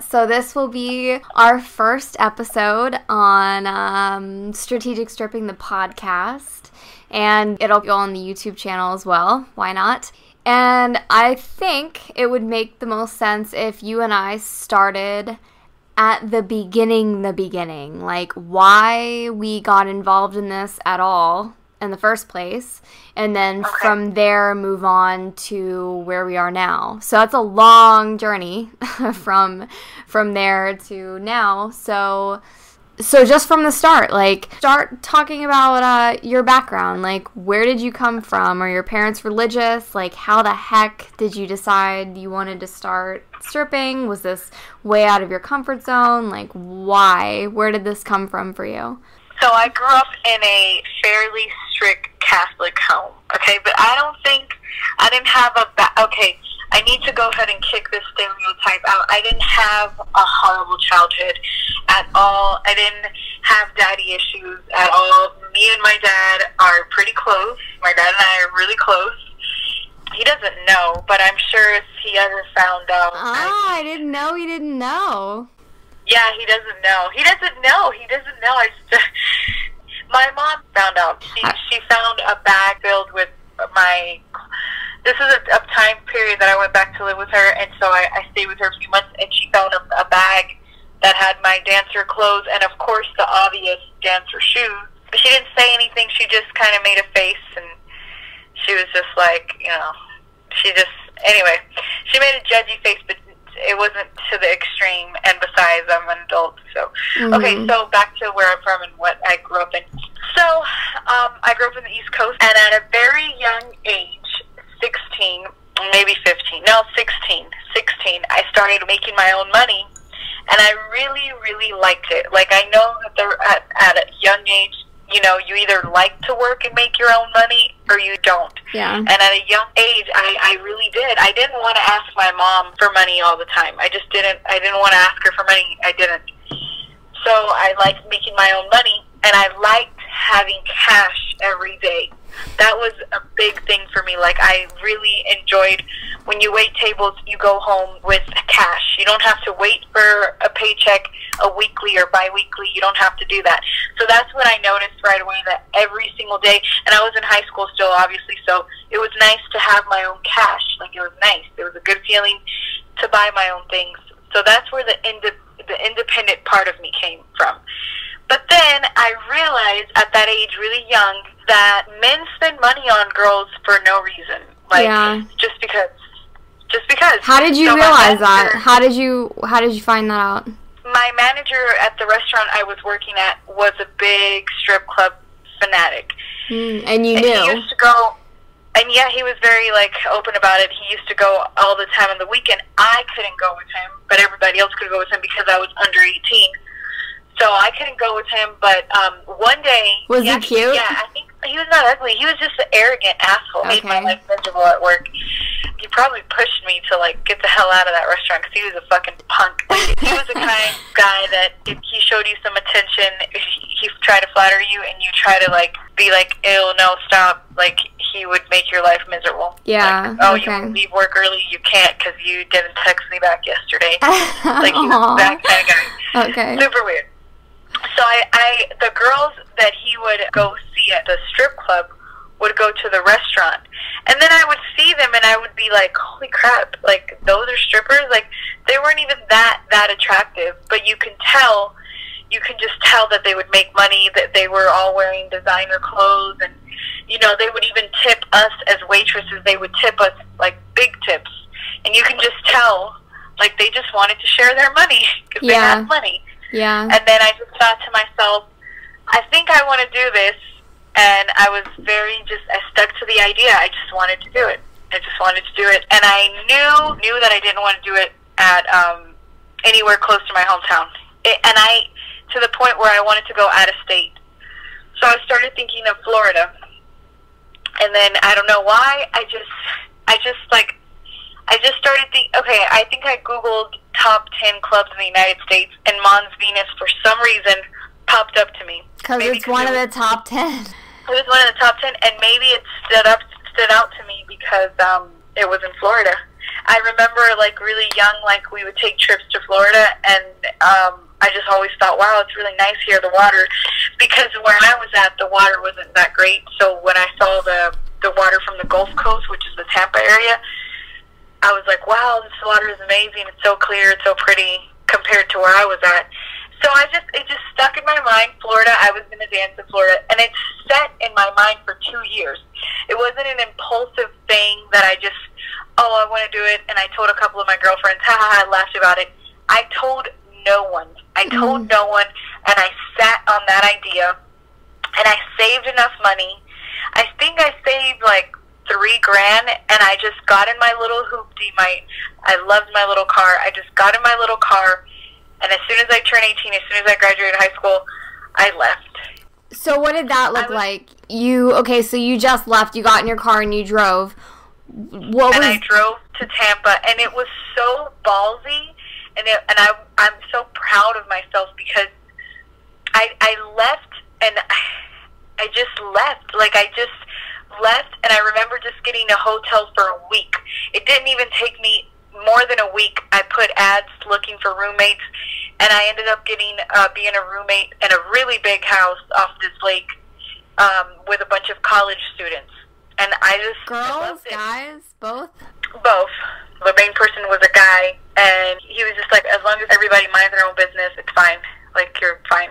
So, this will be our first episode on um, Strategic Stripping the podcast, and it'll go on the YouTube channel as well. Why not? And I think it would make the most sense if you and I started at the beginning, the beginning, like why we got involved in this at all in the first place, and then okay. from there move on to where we are now. So that's a long journey from from there to now. So so just from the start like start talking about uh, your background. Like where did you come from? Are your parents religious? Like how the heck did you decide you wanted to start stripping? Was this way out of your comfort zone? Like why? Where did this come from for you? So i grew up in a fairly strict catholic home okay but i don't think i didn't have a ba- okay I need to go ahead and kick this stereotype out. I didn't have a horrible childhood at all. I didn't have daddy issues at all. Me and my dad are pretty close. My dad and I are really close. He doesn't know, but I'm sure if he ever found out. Ah, I, I didn't know he didn't know. Yeah, he doesn't know. He doesn't know. He doesn't know. I just, my mom found out. She she found a bag filled with my this is a, a time period that I went back to live with her, and so I, I stayed with her a few months, and she found a, a bag that had my dancer clothes and, of course, the obvious dancer shoes. But she didn't say anything. She just kind of made a face, and she was just like, you know, she just anyway, she made a judgy face, but it wasn't to the extreme. And besides, I'm an adult, so mm-hmm. okay. So back to where I'm from and what I grew up in. So um, I grew up in the East Coast, and at a very young age, 16, maybe 15, no, 16, 16, I started making my own money. And I really, really liked it. Like, I know that they're at, at a young age, you know, you either like to work and make your own money or you don't. Yeah. And at a young age, I, I really did. I didn't want to ask my mom for money all the time. I just didn't, I didn't want to ask her for money. I didn't. So I liked making my own money and I liked having cash every day that was a big thing for me. Like I really enjoyed when you wait tables, you go home with cash. You don't have to wait for a paycheck a weekly or biweekly. You don't have to do that. So that's when I noticed right away that every single day, and I was in high school still, obviously. So it was nice to have my own cash. Like it was nice. It was a good feeling to buy my own things. So that's where the ind- the independent part of me came from. But then I realized at that age, really young, that men spend money on girls for no reason. Like yeah. just because. Just because. How did you so realize manager, that? How did you how did you find that out? My manager at the restaurant I was working at was a big strip club fanatic. Mm, and you and knew. He used to go and yeah, he was very like open about it. He used to go all the time on the weekend. I couldn't go with him, but everybody else could go with him because I was under eighteen. So I couldn't go with him. But um, one day, was he, he actually, cute? Yeah, I think he was not ugly. He was just an arrogant asshole. Okay. Made my life miserable at work. He probably pushed me to like get the hell out of that restaurant because he was a fucking punk. he was the kind of guy that if he showed you some attention, he tried to flatter you, and you try to like be like, "Ew, no, stop!" Like he would make your life miserable. Yeah. Like, oh, okay. you leave work early? You can't because you didn't text me back yesterday. like he was that kind of guy. Okay. Super weird. So I, I, the girls that he would go see at the strip club would go to the restaurant. And then I would see them and I would be like, holy crap, like those are strippers? Like they weren't even that, that attractive, but you can tell, you can just tell that they would make money, that they were all wearing designer clothes and, you know, they would even tip us as waitresses. They would tip us like big tips. And you can just tell, like they just wanted to share their money because yeah. they had money. Yeah. And then I just thought to myself, I think I want to do this. And I was very just, I stuck to the idea. I just wanted to do it. I just wanted to do it. And I knew, knew that I didn't want to do it at um, anywhere close to my hometown. It, and I, to the point where I wanted to go out of state. So I started thinking of Florida. And then I don't know why, I just, I just like, I just started thinking, okay, I think I Googled top 10 clubs in the United States, and Mons Venus, for some reason, popped up to me. Because it's one of the top 10. It was one of the top 10, and maybe it stood up stood out to me because um, it was in Florida. I remember like really young, like we would take trips to Florida, and um, I just always thought, wow, it's really nice here, the water, because where I was at, the water wasn't that great. So when I saw the the water from the Gulf Coast, which is the Tampa area, I was like, wow, this water is amazing. It's so clear, it's so pretty compared to where I was at. So I just it just stuck in my mind, Florida. I was going to dance in Florida, and it set in my mind for two years. It wasn't an impulsive thing that I just, oh, I want to do it, and I told a couple of my girlfriends, ha ha, ha, I laughed about it. I told no one. I told mm. no one, and I sat on that idea, and I saved enough money. I think I saved like three grand, and I just got in my little hoopty. My, I loved my little car. I just got in my little car, and as soon as I turned eighteen, as soon as I graduated high school, I left. So what did that look was, like? You okay? So you just left. You got in your car and you drove. What and was? I drove to Tampa, and it was so ballsy, and it, and I I'm so proud of myself because I I left and I just left. Like I just left, and I remember just getting a hotel for a week. It didn't even take me more than a week. I put ads looking for roommates, and I ended up getting uh, being a roommate in a really big house off this lake um, with a bunch of college students. And I just girls, guys, both, both. The main person was a guy, and he was just like, as long as everybody minds their own business, it's fine. Like you're fine.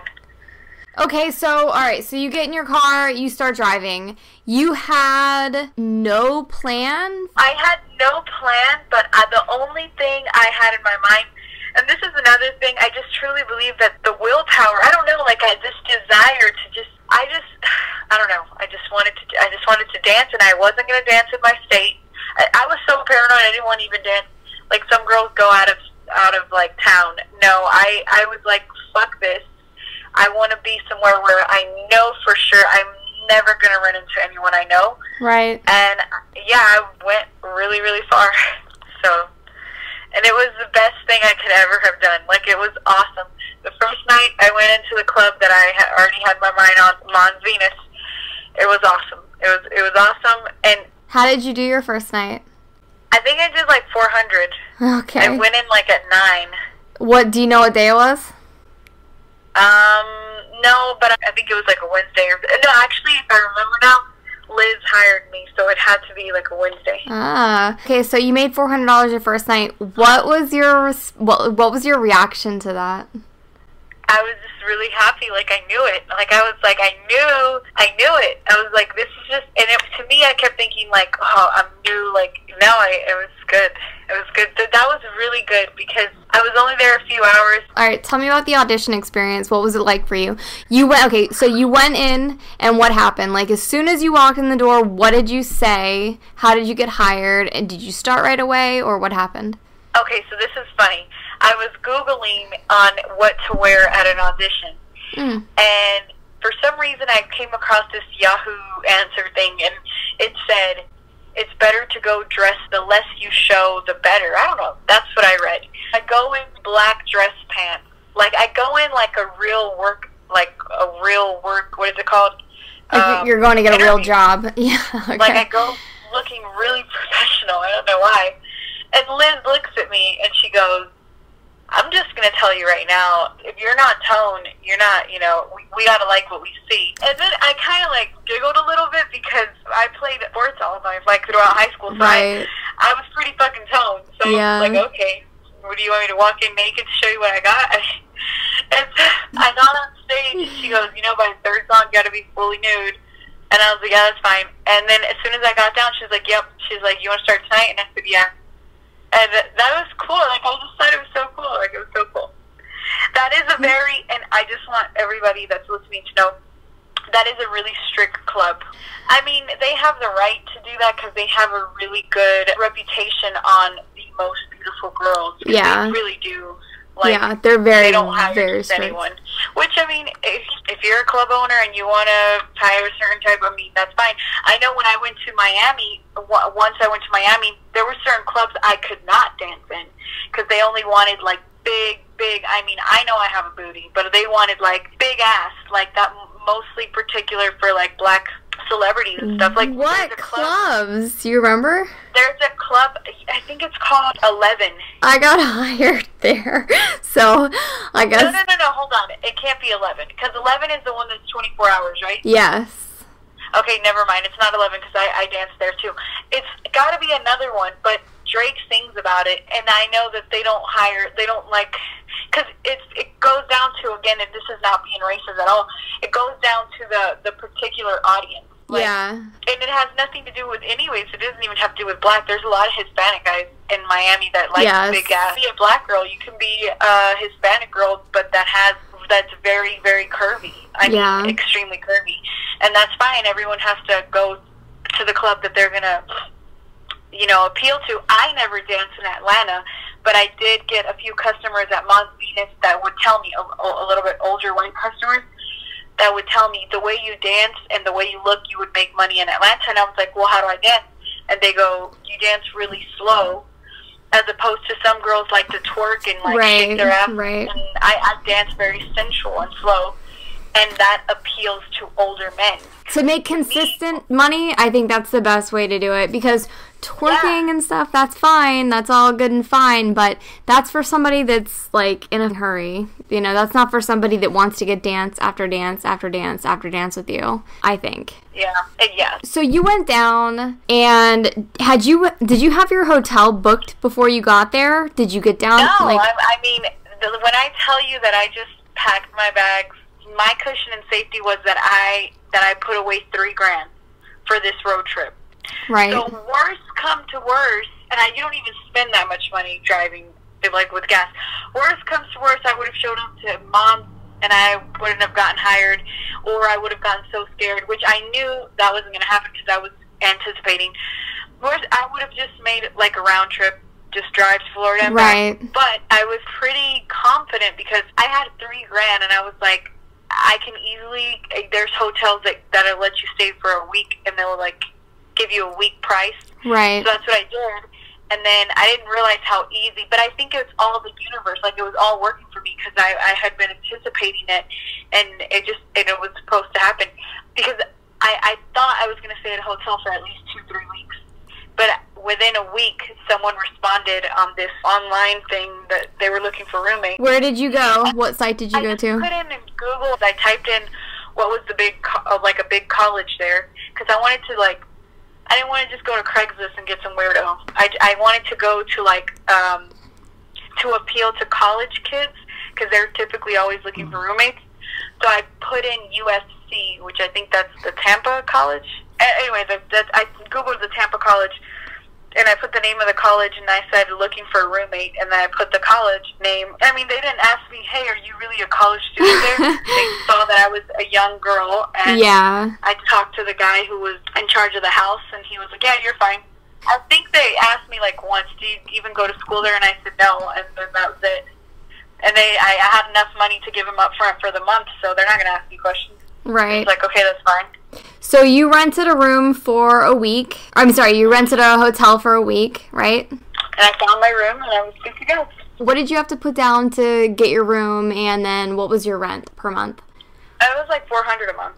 Okay, so all right, so you get in your car, you start driving. You had no plan. I had no plan, but I, the only thing I had in my mind, and this is another thing, I just truly believe that the willpower. I don't know, like I this desire to just, I just, I don't know. I just wanted to, I just wanted to dance, and I wasn't going to dance in my state. I, I was so paranoid. I didn't want to even dance. Like some girls go out of out of like town. No, I I was like, fuck this. I want to be somewhere where I know for sure I'm never going to run into anyone I know. Right. And yeah, I went really, really far. So, and it was the best thing I could ever have done. Like, it was awesome. The first night I went into the club that I had already had my mind on, Mons Venus, it was awesome. It was, it was awesome. And how did you do your first night? I think I did like 400. Okay. I went in like at 9. What, do you know what day it was? Um, no, but I think it was like a Wednesday. Or, no, actually, if I remember now, Liz hired me, so it had to be like a Wednesday. Ah, okay. So you made four hundred dollars your first night. What was your what What was your reaction to that? I was just really happy. Like I knew it. Like I was like I knew I knew it. I was like this is just and it, to me I kept thinking like oh I'm new. Like no, I it was good. It was good. That was really good because I was only there a few hours. All right, tell me about the audition experience. What was it like for you? You went okay, so you went in and what happened? Like as soon as you walked in the door, what did you say? How did you get hired? And did you start right away or what happened? Okay, so this is funny. I was googling on what to wear at an audition, mm. and for some reason I came across this Yahoo answer thing, and it said it's better to go dressed. The less you show, the better. I don't know. That's what I read. I go in black dress pants. Like I go in like a real work, like a real work. What is it called? Um, you're going to get interview. a real job. Yeah. Okay. Like I go looking really professional. I don't know why. And Liz looks at me and she goes, I'm just going to tell you right now, if you're not toned, you're not, you know, we, we got to like what we see. And then I kind of like giggled a little bit because I played sports all my like throughout high school. So right. I, I was pretty fucking toned. So yeah. I was like, okay, what do you want me to walk in naked to show you what I got? and I got on stage and she goes, you know, by the third song, you got to be fully nude. And I was like, yeah, that's fine. And then as soon as I got down, she was like, yep. She's like, you want to start tonight? And I said, yeah and that was cool. Like I just thought it was so cool. Like it was so cool. That is a mm-hmm. very, and I just want everybody that's listening to know that is a really strict club. I mean, they have the right to do that because they have a really good reputation on the most beautiful girls. Yeah, they really do. Like, yeah, they're very they don't hire very just anyone. Which I mean, if if you're a club owner and you want to hire a certain type, I mean that's fine. I know when I went to Miami, once I went to Miami, there were certain clubs I could not dance in because they only wanted like big, big. I mean, I know I have a booty, but they wanted like big ass, like that. Mostly particular for like black celebrities and stuff like what clubs? Do you remember? there's a club. I think it's called Eleven. I got hired there, so I guess. No, no, no, no. Hold on. It can't be Eleven because Eleven is the one that's 24 hours, right? Yes. Okay, never mind. It's not 11 because I, I danced there too. It's got to be another one, but Drake sings about it, and I know that they don't hire, they don't like, because it's it goes down to again, and this is not being racist at all. It goes down to the the particular audience. Like, yeah. And it has nothing to do with, anyways. It doesn't even have to do with black. There's a lot of Hispanic guys in Miami that like Yes. big ass. Be a black girl. You can be a Hispanic girl, but that has that's very very curvy. I Yeah. mean, extremely curvy, and that's fine. Everyone has to go to the club that they're gonna, you know, appeal to. I never danced in Atlanta, but I did get a few customers at Mons Venus that would tell me a, a little bit older white customers that would tell me the way you dance and the way you look, you would make money in Atlanta. And I was like, well, how do I dance? And they go, you dance really slow, as opposed to some girls like to twerk and like Right, shake their ass. right. And I, I dance very sensual and slow, and that appeals to older men. To make consistent money, I think that's the best way to do it because twerking Yeah. and stuff, that's fine. That's all good and fine, but that's for somebody that's like in a hurry. You know, that's not for somebody that wants to get dance after dance after dance after dance with you, I think. Yeah, Uh, yeah. So you went down and had you did you have your hotel booked before you got there? Did you get down No, like I, I mean, when I tell you that I just packed my bags, my cushion and safety was that I that I put away three grand for this road trip. right? So worst come to worst, and I you don't even spend that much money driving like with gas. Worst comes to worst, I would have showed up to mom, and I wouldn't have gotten hired, or I would have gotten so scared, which I knew that wasn't going to happen because I was anticipating. Worst, I would have just made it like a round trip, just drive to Florida Right. back. But I was pretty confident because I had three grand, and I was like. I can easily. There's hotels that that'll let you stay for a week, and they'll like give you a week price. right. So that's what I did. And then I didn't realize how easy, but I think it's all the universe. Like it was all working for me because I, I had been anticipating it, and it just and it was supposed to happen. Because I, I thought I was going to stay at a hotel for at least two three weeks, but within a week, someone responded on this online thing that they were looking for roommates. Where did you go? What site did you I go to? I put in Google. I typed in what was the big co- uh, like a big college there because I wanted to like I didn't want to just go to Craigslist and get some weirdo. I, I wanted to go to like um, to appeal to college kids because they're typically always looking for roommates. So I put in USC, which I think that's the Tampa College. Anyway, that, that I googled the Tampa College, and I put the name of the college, and I said looking for a roommate, and then I put the college name. I mean, they didn't ask me, "Hey, are you really a college student there?" they saw that I was a young girl, and Yeah. I talked to the guy who was in charge of the house, and he was like, "Yeah, you're fine." I think they asked me like once, "Do you even go to school there?" And I said no, and then that was it. And they, I, I had enough money to give them up front for the month, so they're not going to ask me questions. Right. It's like, okay, that's fine. So you rented a room for a week. I'm sorry, you rented a hotel for a week, right? And I found my room, and I was good to go. What did you have to put down to get your room, and then what was your rent per month? Uh, it was like four hundred a month.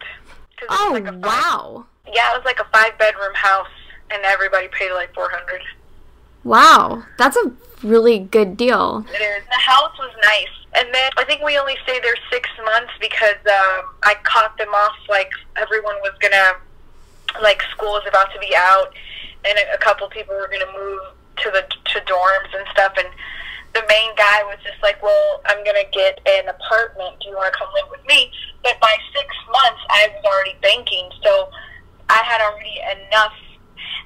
Oh like a five- wow, Yeah, it was like a five bedroom house, and everybody paid like four hundred. wow, that's a really good deal. It is. The house was nice. And then I think we only stayed there six months because um, I caught them off like everyone was to, like school was about to be out and a, a couple people were to move to the to dorms and stuff. And the main guy was just like, well, I'm to get an apartment. Do you want to come live with me? But by six months, I was already banking. So I had already enough.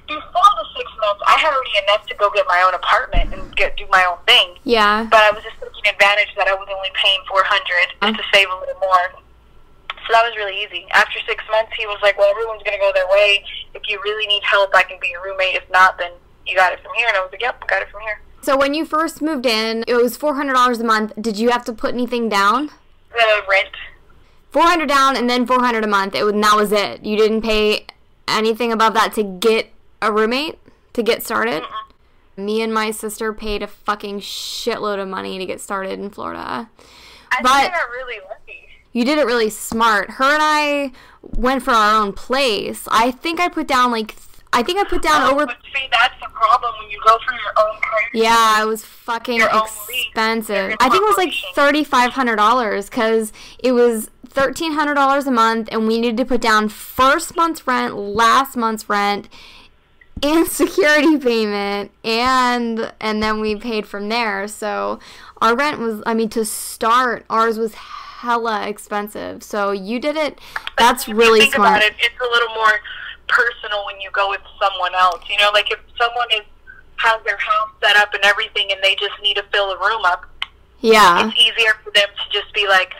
Before the six months, I had already enough to go get my own apartment and get do my own thing Yeah. but I was just taking advantage that I was only paying four hundred just to save a little more. So that was really easy. After six months, he was like, "Well, everyone's gonna go their way. If you really need help, I can be your roommate. If not, then you got it from here." And I was like, "Yep, got it from here." So when you first moved in, it was four hundred dollars a month. Did you have to put anything down? The rent. Four hundred down, and then four hundred a month. It was, and that was it. You didn't pay anything above that to get a roommate to get started. Me and my sister paid a fucking shitload of money to get started in Florida. I But- think I really lucky. You did it really smart. Her and I went for our own place. I think I put down like th- I think I put down Oh, over. see, that's the problem when you go for your own place. Yeah, it was fucking Your own league. expensive. I think it was like thirty five hundred dollars because it was thirteen hundred dollars a month, and we needed to put down first month's rent, last month's rent, and security payment, and and then we paid from there. So our rent was, I mean, to start, ours was hella expensive. So you did it. That's If you really think smart. about it, it's a little more personal when you go with someone else. You know, like if someone is has their house set up and everything, and they just need to fill a room up, Yeah. it's easier for them to just be like,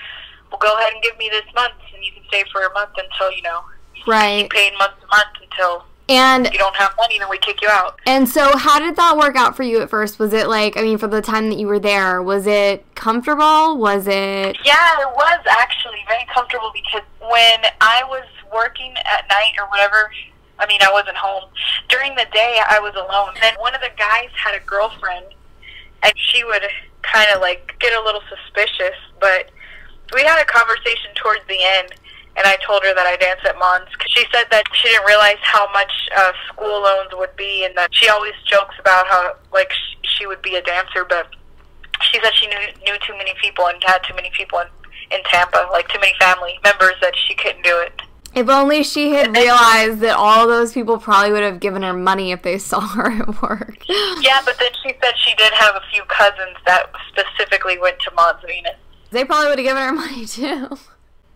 "Well, go ahead and give me this month, and you can stay for a month until you know Right. you paid month to month until And you don't have money, then we kick you out." And so, how did that work out for you at first? Was it like, I mean, for the time that you were there, was it comfortable? Was it. Yeah, it was actually very comfortable because when I was working at night or whatever, I mean, I wasn't home. During the day, I was alone. Then one of the guys had a girlfriend, and she would kind of like get a little suspicious. But we had a conversation towards the end, and I told her that I dance at Mons. She said that she didn't realize how much uh, school loans would be, and that she always jokes about how like sh- she would be a dancer, but she said she knew knew too many people and had too many people in, in Tampa, like too many family members that she couldn't do it. If only she had realized that all those people probably would have given her money if they saw her at work. Yeah, but then she said she did have a few cousins that specifically went to Mons Venus. They probably would have given her money too.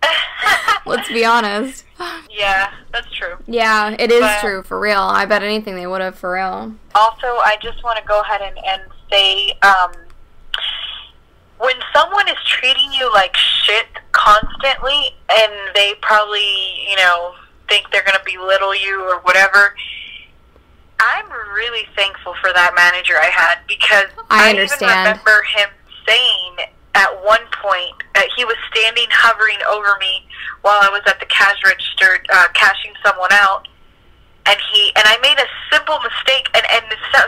Let's be honest. yeah, that's true. Yeah, it is But- true, for real. I bet anything they would have, for real. Also, I just want to go ahead and, and say, um, when someone is treating you like shit constantly, and they probably, you know, think they're going to belittle you or whatever, I'm really thankful for that manager I had because I even remember him saying at one point uh, he was standing hovering over me while I was at the cash register uh, cashing someone out. And he and I made a simple mistake and and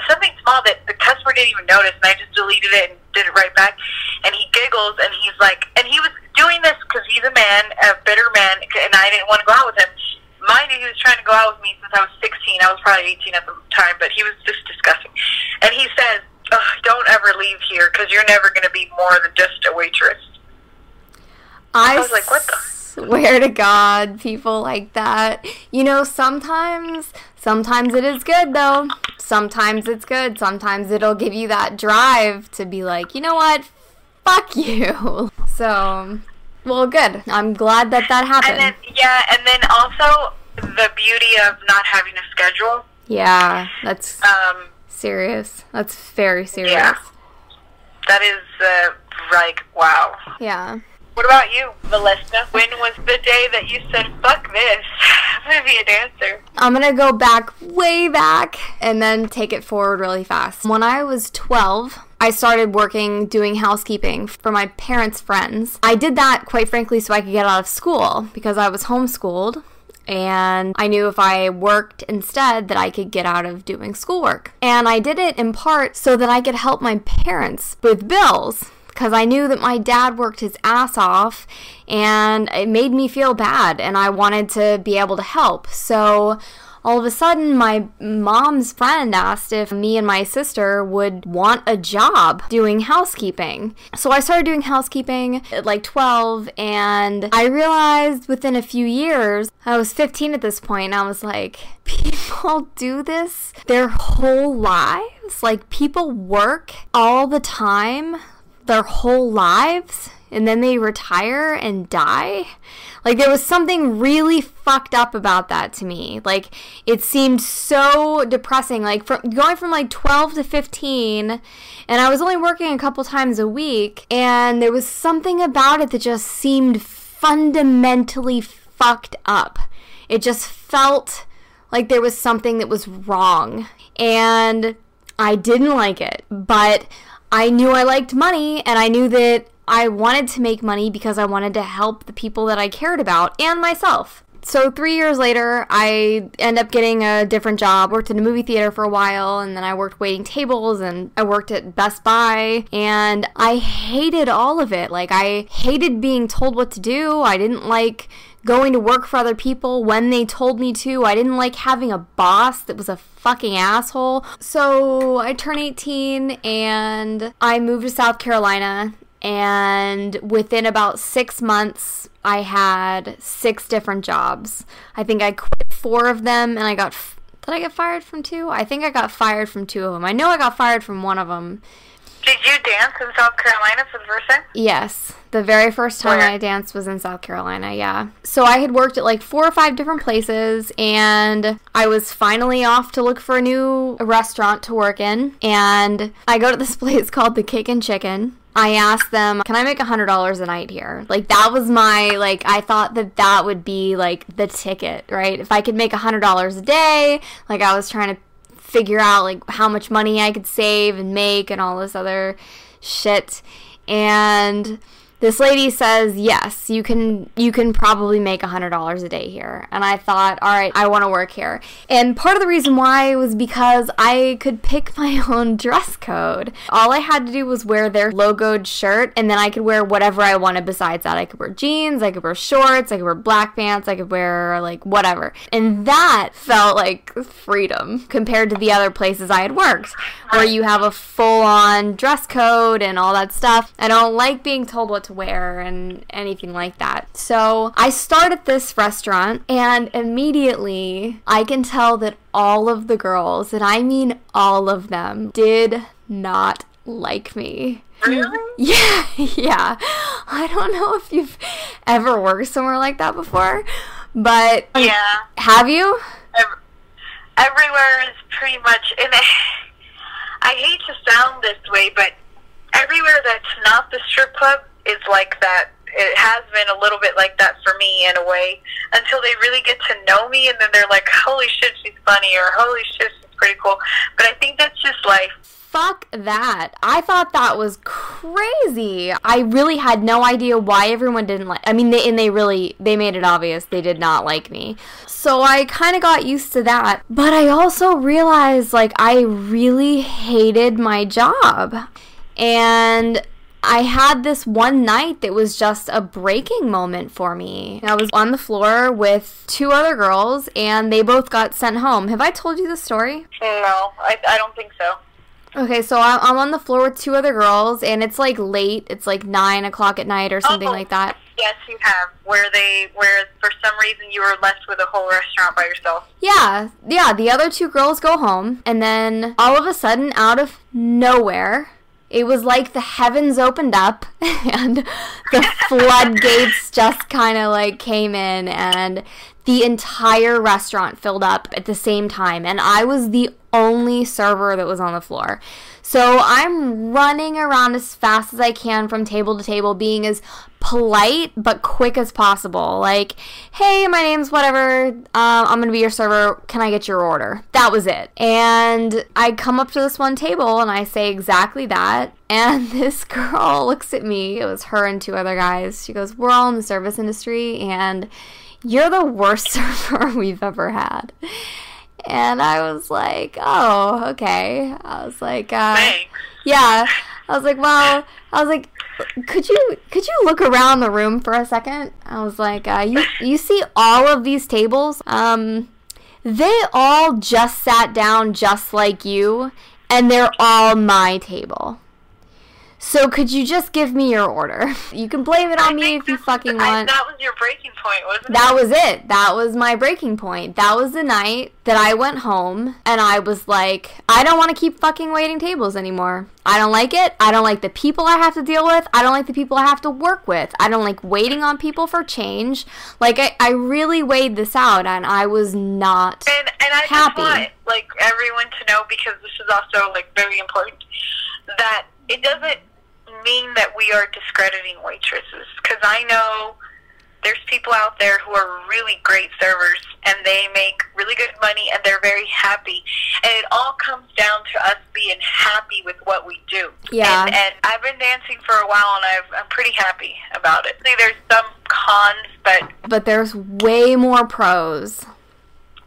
something small that the customer didn't even notice and I just deleted it and did it right back. And he giggles and he's like and he was doing this because he's a man a bitter man and I didn't want to go out with him. Mind you he was trying to go out with me since I was 16 I was probably 18 at the time but he was just disgusting. And he says Ugh, don't ever leave here because you're never going to be more than just a waitress I, was like, what the- swear to God, people like that. You know, sometimes, sometimes it is good though. Sometimes it's good. Sometimes it'll give you that drive to be like, you know what? Fuck you. So, well, good. I'm glad that that and happened. then yeah and then also the beauty of not having a schedule yeah, that's um, serious. That's very serious. Yeah. That is uh, like wow. Yeah. What about you, Melissa? When was the day that you said, "Fuck this"? I'm gonna be a dancer. I'm gonna go back way back and then take it forward really fast. When I was 12, I started working doing housekeeping for my parents' friends. I did that, quite frankly, so I could get out of school because I was homeschooled. And I knew if I worked instead that I could get out of doing schoolwork. And I did it in part so that I could help my parents with bills because I knew that my dad worked his ass off and it made me feel bad and I wanted to be able to help. So all of a sudden, my mom's friend asked if me and my sister would want a job doing housekeeping. So I started doing housekeeping at like 12, and I realized within a few years, I was 15 at this point, and I was like, people do this their whole lives? Like, people work all the time their whole lives and then they retire and die. Like there was something really fucked up about that to me. Like it seemed so depressing. Like from going from like 12 to 15 and I was only working a couple times a week and there was something about it that just seemed fundamentally fucked up. It just felt like there was something that was wrong and I didn't like it. But I knew I liked money and I knew that I wanted to make money because I wanted to help the people that I cared about and myself. So, three years later, I end up getting a different job. Worked in a movie theater for a while, and then I worked waiting tables, and I worked at Best Buy, and I hated all of it. Like, I hated being told what to do. I didn't like going to work for other people when they told me to. I didn't like having a boss that was a fucking asshole. So I turned 18 and I moved to South Carolina. And within about six months, I had six different jobs. I think I quit four of them and I got. F- did I get fired from two? I think I got fired from two of them. I know I got fired from one of them. Did you dance in South Carolina for the first time? Yes. The very first time Where? I danced was in South Carolina, yeah. So I had worked at like four or five different places and I was finally off to look for a new restaurant to work in. And I go to this place called the Cake and Chicken. I asked them, "Can I make a hundred dollars a night here?" Like that was my like. I thought that that would be like the ticket, right? If I could make a hundred dollars a day, like I was trying to figure out like how much money I could save and make and all this other shit. And this lady says, "Yes, you can you can probably make a $100 a day here." And I thought, "All right, I want to work here." And part of the reason why was because I could pick my own dress code. All I had to do was wear their logoed shirt and then I could wear whatever I wanted besides that. I could wear jeans, I could wear shorts, I could wear black pants, I could wear like whatever. And that felt like freedom compared to the other places I had worked where you have a full-on dress code and all that stuff. I don't like being told what to wear and anything like that. So I start at this restaurant and immediately I can tell that all of the girls, and I mean all of them, did not like me. Really? Yeah, yeah. I don't know if you've ever worked somewhere like that before, but Yeah. have you? Ev- Everywhere is pretty much, and I hate to sound this way, but everywhere that's not the strip club is like that. It has been a little bit like that for me in a way until they really get to know me, and then they're like, "Holy shit, she's funny," or "Holy shit, she's pretty cool." But I think that's just life. Fuck that. I thought that was crazy. I really had no idea why everyone didn't like I mean they and they really they made it obvious they did not like me. So I kind of got used to that. But I also realized like I really hated my job. And I had this one night that was just a breaking moment for me. I was on the floor with two other girls and they both got sent home. Have I told you the story? No, I, I don't think so. Okay, so I'm I'm on the floor with two other girls, and it's like late. It's like nine o'clock at night or something Oh. like that. Yes, you have. Where they, where for some reason you were left with a whole restaurant by yourself. Yeah, yeah. The other two girls go home, and then all of a sudden, out of nowhere, it was like the heavens opened up, and the floodgates just kind of like came in, and the entire restaurant filled up at the same time, and I was the only server that was on the floor. So I'm running around as fast as I can from table to table, being as polite but quick as possible. Like, hey, my name's whatever. Um, I'm gonna be your server. Can I get your order? That was it. And I come up to this one table and I say exactly that. And this girl looks at me. It was her and two other guys. She goes, "We're all in the service industry, and you're the worst server we've ever had." And I was like, "Oh, okay." I was like, uh, Thanks. yeah. I was like, well, I was like, could you could you look around the room for a second? I was like, uh, you you see all of these tables? Um, they all just sat down just like you, and they're all my table. So could you just give me your order? You can blame it on I me if you fucking I- want. that was your breaking point, wasn't it? That was it. That was my breaking point. That was the night that I went home and I was like, I don't want to keep fucking waiting tables anymore. I don't like it. I don't like the people I have to deal with. I don't like the people I have to work with. I don't like waiting on people for change. Like, I, I really weighed this out and I was not. And and I happy. just want like everyone to know because this is also like very important that it doesn't mean that we are discrediting waitresses because I know there's people out there who are really great servers and they make really good money and they're very happy and it all comes down to us being happy with what we do Yeah. and, and I've been dancing for a while and I've, I'm pretty happy about it See, there's some cons but But there's way more pros.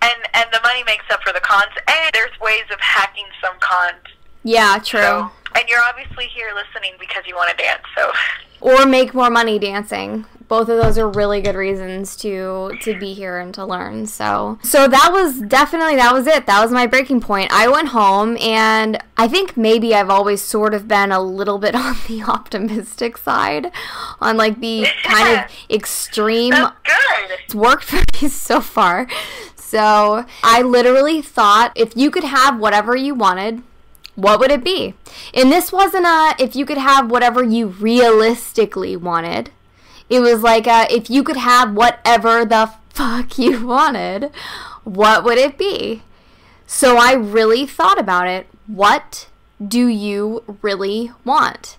and and the money makes up for the cons and there's ways of hacking some cons Yeah, true. so and you're obviously here listening because you want to dance so or make more money dancing. both of those are really good reasons to to be here and to learn. So so that was definitely that was it. That was my breaking point. I went home and I think maybe I've always sort of been a little bit on the optimistic side, on like the kind of extreme. That's good. It's worked for me so far. So I literally thought if you could have whatever you wanted, what would it be? And this wasn't a if you could have whatever you realistically wanted. It was like a, if you could have whatever the fuck you wanted, what would it be? So I really thought about it. What do you really want?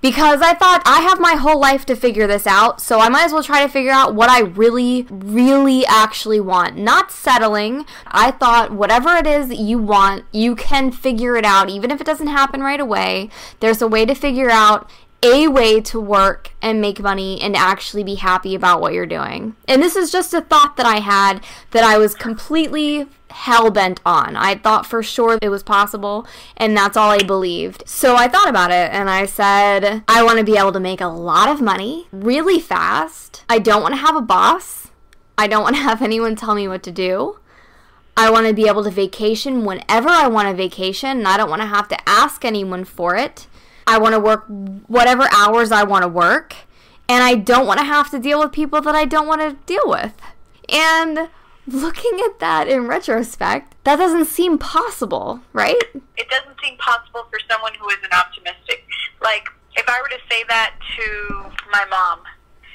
Because I thought I have my whole life to figure this out, so I might as well try to figure out what I really, really actually want. Not settling. I thought whatever it is that you want, you can figure it out, even if it doesn't happen right away. There's a way to figure out a way to work and make money and actually be happy about what you're doing. And this is just a thought that I had that I was completely hell bent on. I thought for sure it was possible, and that's all I believed. So I thought about it and I said, I want to be able to make a lot of money really fast. I don't want to have a boss. I don't want to have anyone tell me what to do. I want to be able to vacation whenever I want a vacation, and I don't want to have to ask anyone for it. I want to work whatever hours I want to work, and I don't want to have to deal with people that I don't want to deal with. And looking at that in retrospect, that doesn't seem possible, right? It doesn't seem possible for someone who isn't optimistic. Like, if I were to say that to my mom,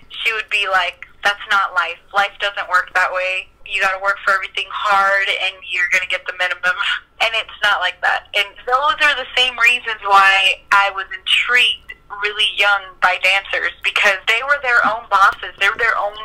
she would be like, that's not life. Life doesn't work that way. You got to work for everything hard and you're going to get the minimum. And it's not like that. And those are the same reasons why I was intrigued really young by dancers because they were their own bosses. They were their own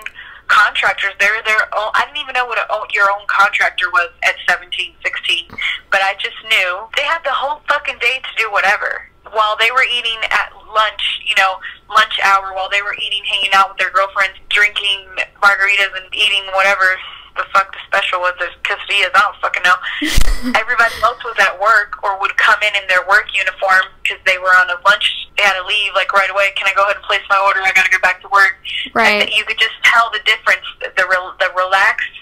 contractors. They're their own. I didn't even know what a, your own contractor was at 17, 16. But I just knew they had the whole fucking day to do whatever. While they were eating at lunch, you know, lunch hour, while they were eating, hanging out with their girlfriends, drinking margaritas and eating whatever the fuck the special was. There's quesadillas. I don't fucking know. Everybody else was at work or would come in in their work uniform because they were on a lunch. They had to leave like right away. Can I go ahead and place my order? I got to go back to work. Right. And you could just tell the difference. The re- the relaxed,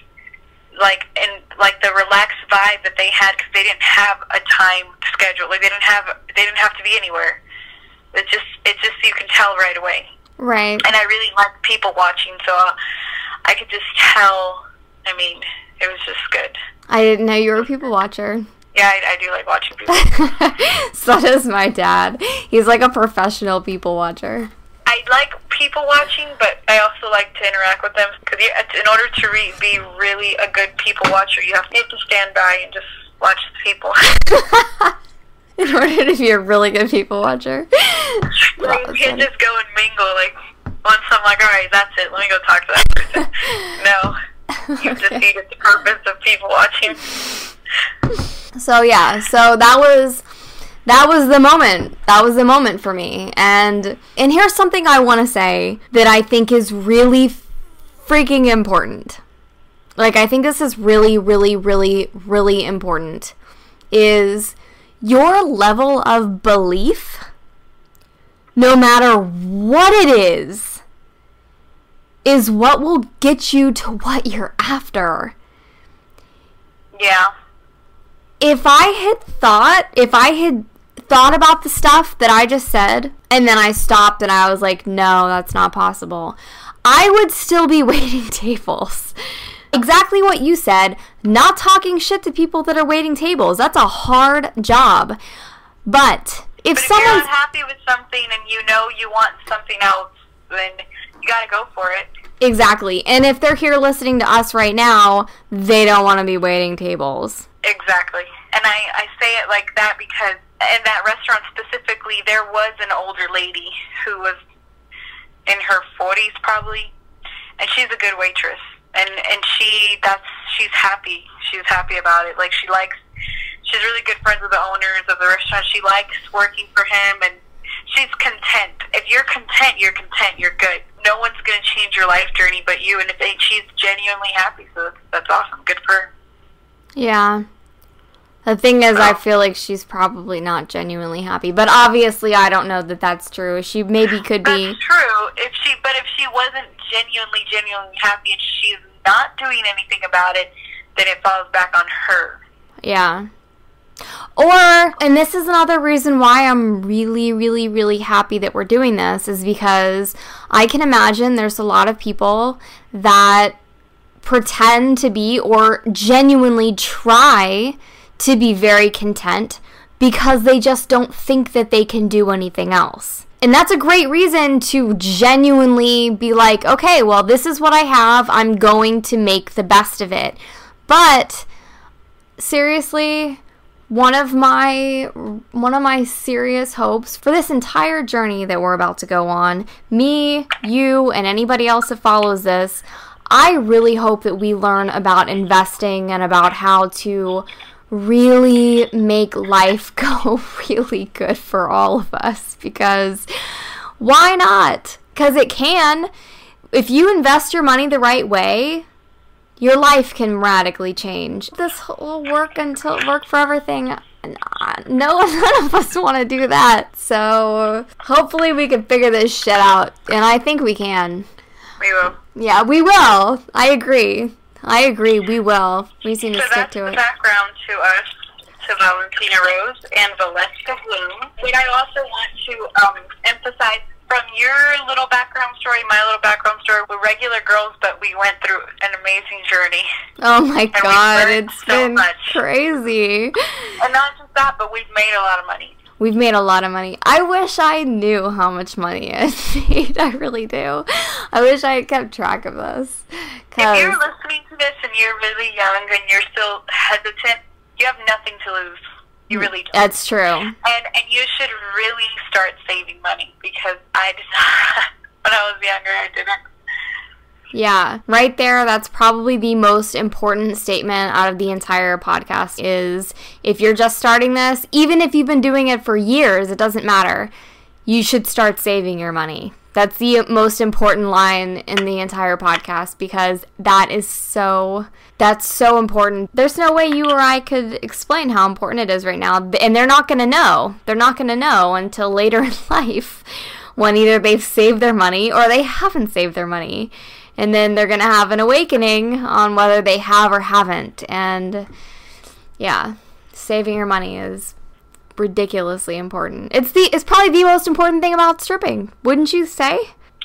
like and like the relaxed vibe that they had because they didn't have a time schedule. Like they didn't have they didn't have to be anywhere. It just it just you can tell right away. Right. And I really like people watching, so uh, I could just tell I mean, it was just good. I didn't know you were a people watcher. Yeah, I, I do like watching people. so does my dad. He's like a professional people watcher. I like people watching, but I also like to interact with them because in order to re- be really a good people watcher, you have to stand by and just watch the people. in order to be a really good people watcher, you can't just go and mingle. Like once I'm like, all right, that's it. Let me go talk to that person. no defeated the purpose of people watching. So yeah, so that was that was the moment. That was the moment for me. And and here's something I want to say that I think is really freaking important. Like I think this is really really really really important is your level of belief no matter what it is is what will get you to what you're after. Yeah. If I had thought, if I had thought about the stuff that I just said, and then I stopped and I was like, no, that's not possible, I would still be waiting tables. Exactly what you said, not talking shit to people that are waiting tables. That's a hard job. But if, but if someone's unhappy with something and you know you want something else, then you got to go for it. Exactly. And if they're here listening to us right now, they don't want to be waiting tables. Exactly. And I, I say it like that because in that restaurant specifically, there was an older lady who was in her 40s probably, and she's a good waitress. And and she that's she's happy. She's happy about it. Like she likes she's really good friends with the owners of the restaurant. She likes working for him and she's content. If you're content, you're content. You're good. No one's going to change your life journey but you. And if they, she's genuinely happy, so that's, that's awesome. Good for her. Yeah, The thing is, I Oh. feel like she's probably not genuinely happy. But obviously, I don't know that that's true. She maybe could be. That's true. If she, but if she wasn't genuinely, genuinely happy and she's not doing anything about it, then it falls back on her. Yeah. Or, and this is another reason why I'm really, really, really happy that we're doing this, is because I can imagine there's a lot of people that pretend to be or genuinely try to be very content because they just don't think that they can do anything else. And that's a great reason to genuinely be like, okay, well, this is what I have. I'm going to make the best of it. But seriously, one of my one of my serious hopes for this entire journey that we're about to go on, me, you, and anybody else that follows this, I really hope that we learn about investing and about how to really make life go really good for all of us because why not? Cuz it can. If you invest your money the right way, your life can radically change. This whole work until work forever thing, uh, no, none of us want to do that. So hopefully we can figure this shit out, and I think we can. We will. Yeah, we will. I agree. I agree. We will. We just need to So stick that's to the it. background to us, to Valentina Rose and Valeska Bloom. What I also want to um, emphasize from your little background story, my little background story, we're regular girls, but we went through an amazing journey. Oh my god, it's so been much. crazy. And not just that, but we've made a lot of money. We've made a lot of money. I wish I knew how much money I made. I really do. I wish I had kept track of this. If you're listening to this and you're really young and you're still hesitant, you have nothing to lose. You really don't. That's true. And and you should really start saving money because I did not. when I was younger, I didn't. Yeah, right there. That's probably the most important statement out of the entire podcast is if you're just starting this, even if you've been doing it for years, it doesn't matter. You should start saving your money. That's the most important line in the entire podcast because that is so that's so important. There's no way you or I could explain how important it is right now, and they're not going to know. They're not going to know until later in life when either they've saved their money or they haven't saved their money. And then they're going to have an awakening on whether they have or haven't. And yeah, saving your money is ridiculously important. It's the it's probably the most important thing about stripping, wouldn't you say?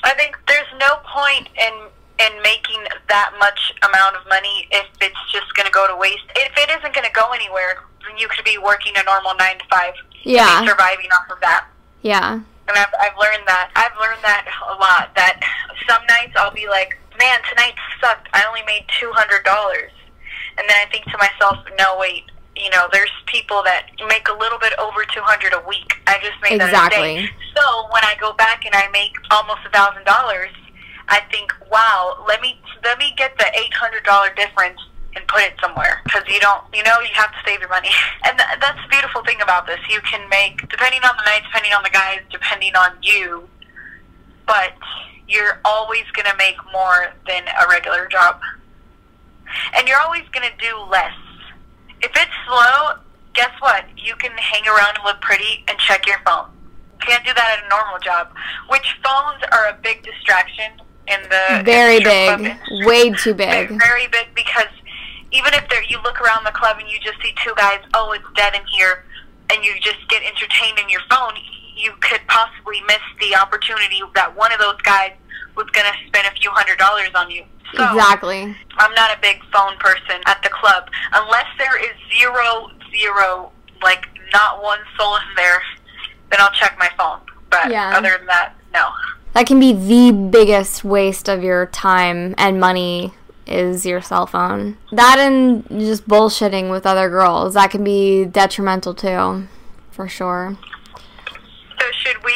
I think there's no point in in making that much amount of money if it's just going to go to waste. If it isn't going to go anywhere, then you could be working a normal nine to five. and be Yeah. surviving off of that. Yeah. And I've, I've learned that. I've learned that a lot. That some nights I'll be like, man, tonight sucked. I only made $200. And then I think to myself, no, wait. You know, there's people that make a little bit over 200 a week. I just made that a Exactly. day. So when I go back and I make almost a thousand dollars, I think, wow, let me let me get the eight hundred dollar difference and put it somewhere because you don't, you know, you have to save your money. And th- that's the beautiful thing about this. You can make, depending on the night, depending on the guys, depending on you, but you're always going to make more than a regular job. And you're always going to do less. If it's slow, guess what? You can hang around and look pretty and check your phone. You can't do that at a normal job. Which phones are a big distraction in the Very in the strip club big. Way too They're big. very big because even if there you look around the club and you just see two guys, oh, it's dead in here, and you just get entertained in your phone, you could possibly miss the opportunity that one of those guys was going to spend a few hundred dollars on you. So, Exactly. I'm not a big phone person at the club unless there is zero, zero, like not one soul in there. Then I'll check my phone. But Yeah. other than that, no. That can be the biggest waste of your time and money is your cell phone. That and just bullshitting with other girls. That can be detrimental too. For sure. So should we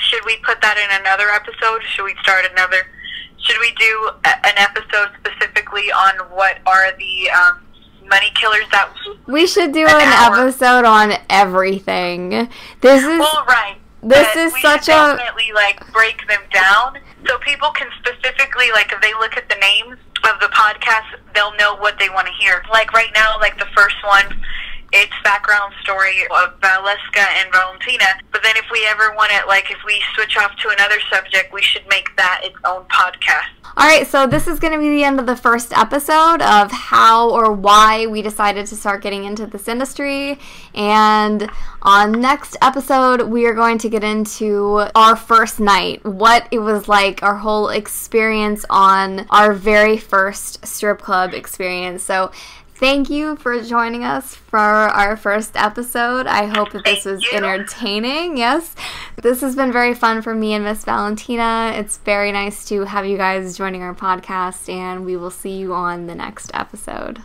should we put that in another episode? Should we start another? Should we do a, an episode specifically on what are the um, money killers that? We should do An an episode on everything. This is Well, right. This but is we such should a- definitely like break them down so people can specifically like if they look at the names of the podcast, they'll know what they want to hear. Like right now, like the first one its background story of Valeska and Valentina. But then if we ever want it, like if we switch off to another subject, we should make that its own podcast. All right, so this is going to be the end of the first episode of how or why we decided to start getting into this industry. And on next episode, we are going to get into our first night, what it was like, our whole experience on our very first strip club experience. So thank you for joining us for our first episode. I hope that this was entertaining. Yes, this has been very fun for me and Miss Valentina. It's very nice to have you guys joining our podcast, and we will see you on the next episode.